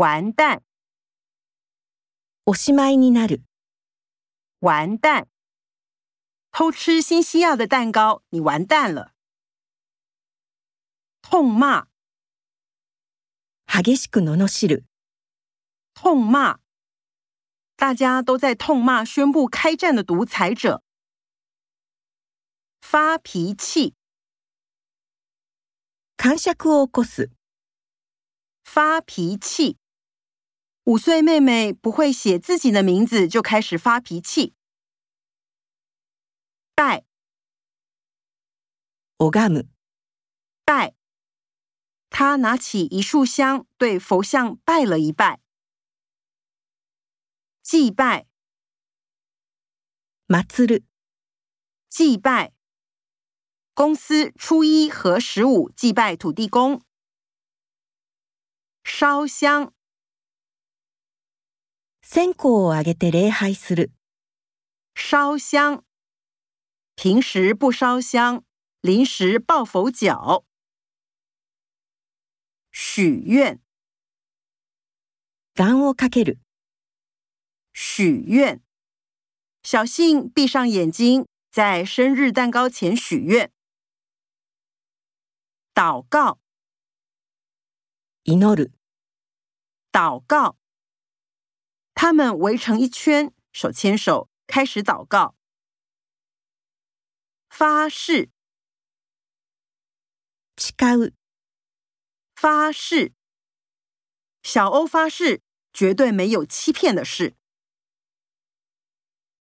完蛋！おしまいになる。完蛋！偷吃新西亚的蛋糕，你完蛋了。痛骂！激しく罵る。痛骂！大家都在痛骂宣布开战的独裁者。发脾气！癇癪を起こす。发脾气！五岁妹妹不会写自己的名字，就开始发脾气。拜，おがむ，拜。他拿起一束香，对佛像拜了一拜。祭拜，祭拜。公司初一和十五祭拜土地公，烧香。線香をあげて礼拝する。烧香，平时不烧香，临时抱佛脚。许愿。願をかける。许愿。小信闭上眼睛，在生日蛋糕前许愿。祷告。祈る。祷告。他们围成一圈，手牵手开始祷告、发誓。发誓，小欧发誓，绝对没有欺骗的事。